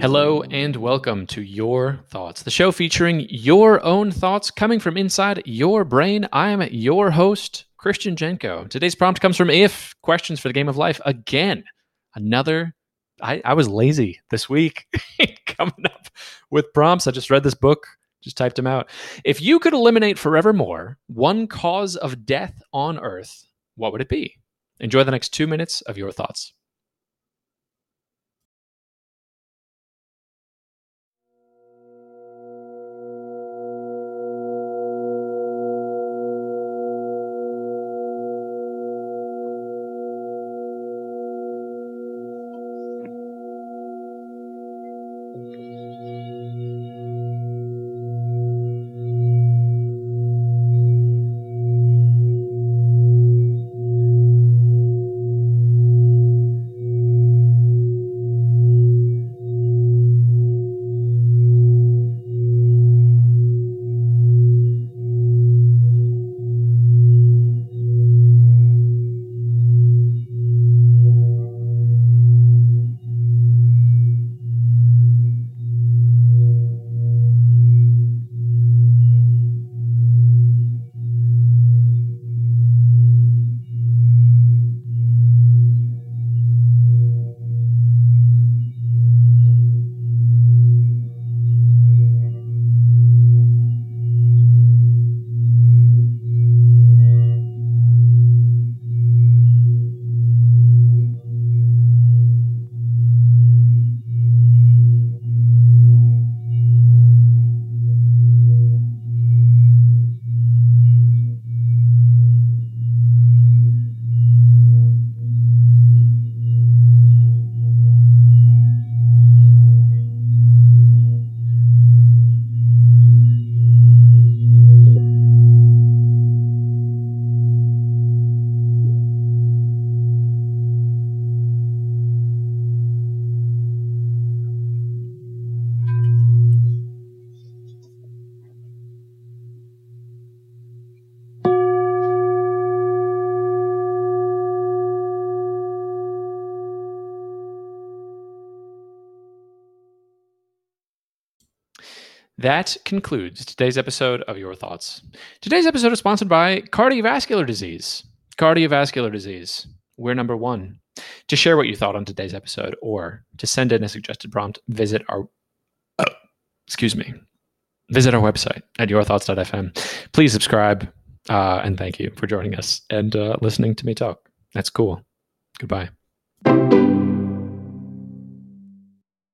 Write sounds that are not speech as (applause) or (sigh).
Hello and welcome to Your Thoughts, the show featuring your own thoughts coming from inside your brain. I am your host, Christian Jenko. Today's prompt comes from If Questions for the Game of Life. Again, another. I, I was lazy this week (laughs) coming up with prompts. I just read this book, just typed them out. If you could eliminate forevermore one cause of death on earth, what would it be? Enjoy the next two minutes of your thoughts. That concludes today's episode of Your Thoughts. Today's episode is sponsored by cardiovascular disease. Cardiovascular disease. We're number one. To share what you thought on today's episode or to send in a suggested prompt, visit our oh, (coughs) excuse me. Visit our website at yourthoughts.fm. Please subscribe uh, and thank you for joining us and uh, listening to me talk. That's cool. Goodbye.